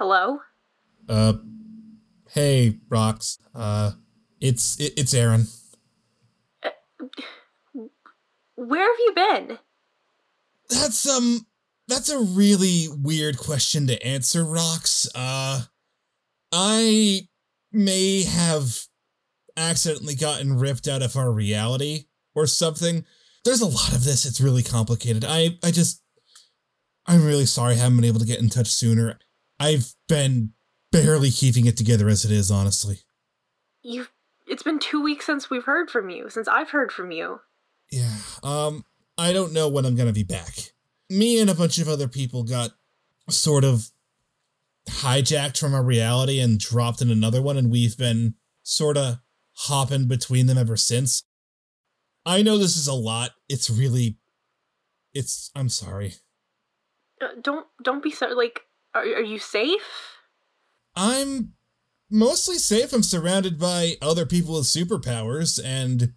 Hello? Uh, hey, Rox. Uh, it's it, it's Aaron. Where have you been? That's um, that's a really weird question to answer, Rox. Uh, I may have accidentally gotten ripped out of our reality or something. There's a lot of this. It's really complicated. I I just I'm really sorry I haven't been able to get in touch sooner. I've been barely keeping it together as it is, honestly. You've it's been 2 weeks since we've heard from you, since I've heard from you. Yeah. Um I don't know when I'm going to be back. Me and a bunch of other people got sort of hijacked from our reality and dropped in another one and we've been sort of hopping between them ever since. I know this is a lot. It's really it's I'm sorry. Uh, don't don't be so like are, are you safe? I'm mostly safe. I'm surrounded by other people with superpowers, and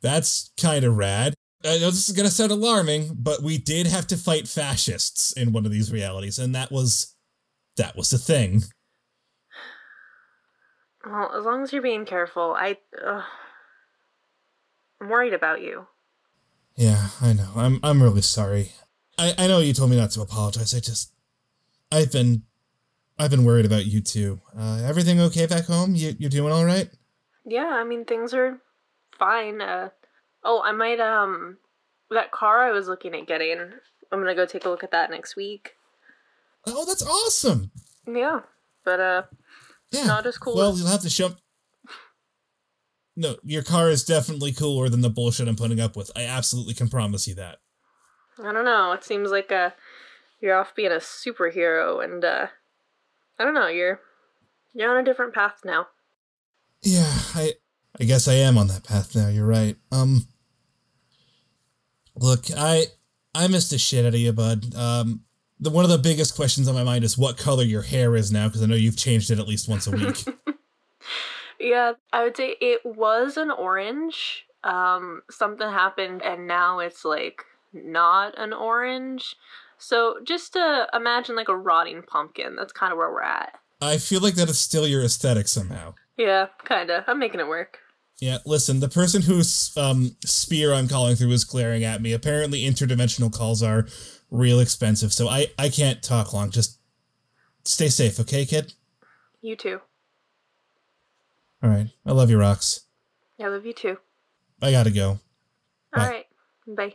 that's kind of rad. I know this is gonna sound alarming, but we did have to fight fascists in one of these realities, and that was that was the thing. Well, as long as you're being careful, I uh, I'm worried about you. Yeah, I know. I'm I'm really sorry. I I know you told me not to apologize. I just I've been I've been worried about you too. Uh, everything okay back home? You you're doing all right? Yeah, I mean things are fine. Uh, oh, I might um that car I was looking at getting. I'm gonna go take a look at that next week. Oh, that's awesome. Yeah, but uh, Yeah. not as cool. Well, as- you'll have to show. No, your car is definitely cooler than the bullshit I'm putting up with. I absolutely can promise you that. I don't know. It seems like uh, you're off being a superhero, and uh, I don't know. You're you're on a different path now. Yeah, I I guess I am on that path now. You're right. Um Look, I I missed the shit out of you, bud. Um the one of the biggest questions on my mind is what color your hair is now because I know you've changed it at least once a week. Yeah, I would say it was an orange. Um, something happened, and now it's like not an orange. So just to imagine like a rotting pumpkin. That's kind of where we're at. I feel like that is still your aesthetic somehow. Yeah, kinda. I'm making it work. Yeah, listen, the person whose um, spear I'm calling through is glaring at me. Apparently, interdimensional calls are real expensive, so I, I can't talk long. Just stay safe, okay, kid? You too. All right. I love you, Rox. I love you too. I gotta go. All Bye. right. Bye.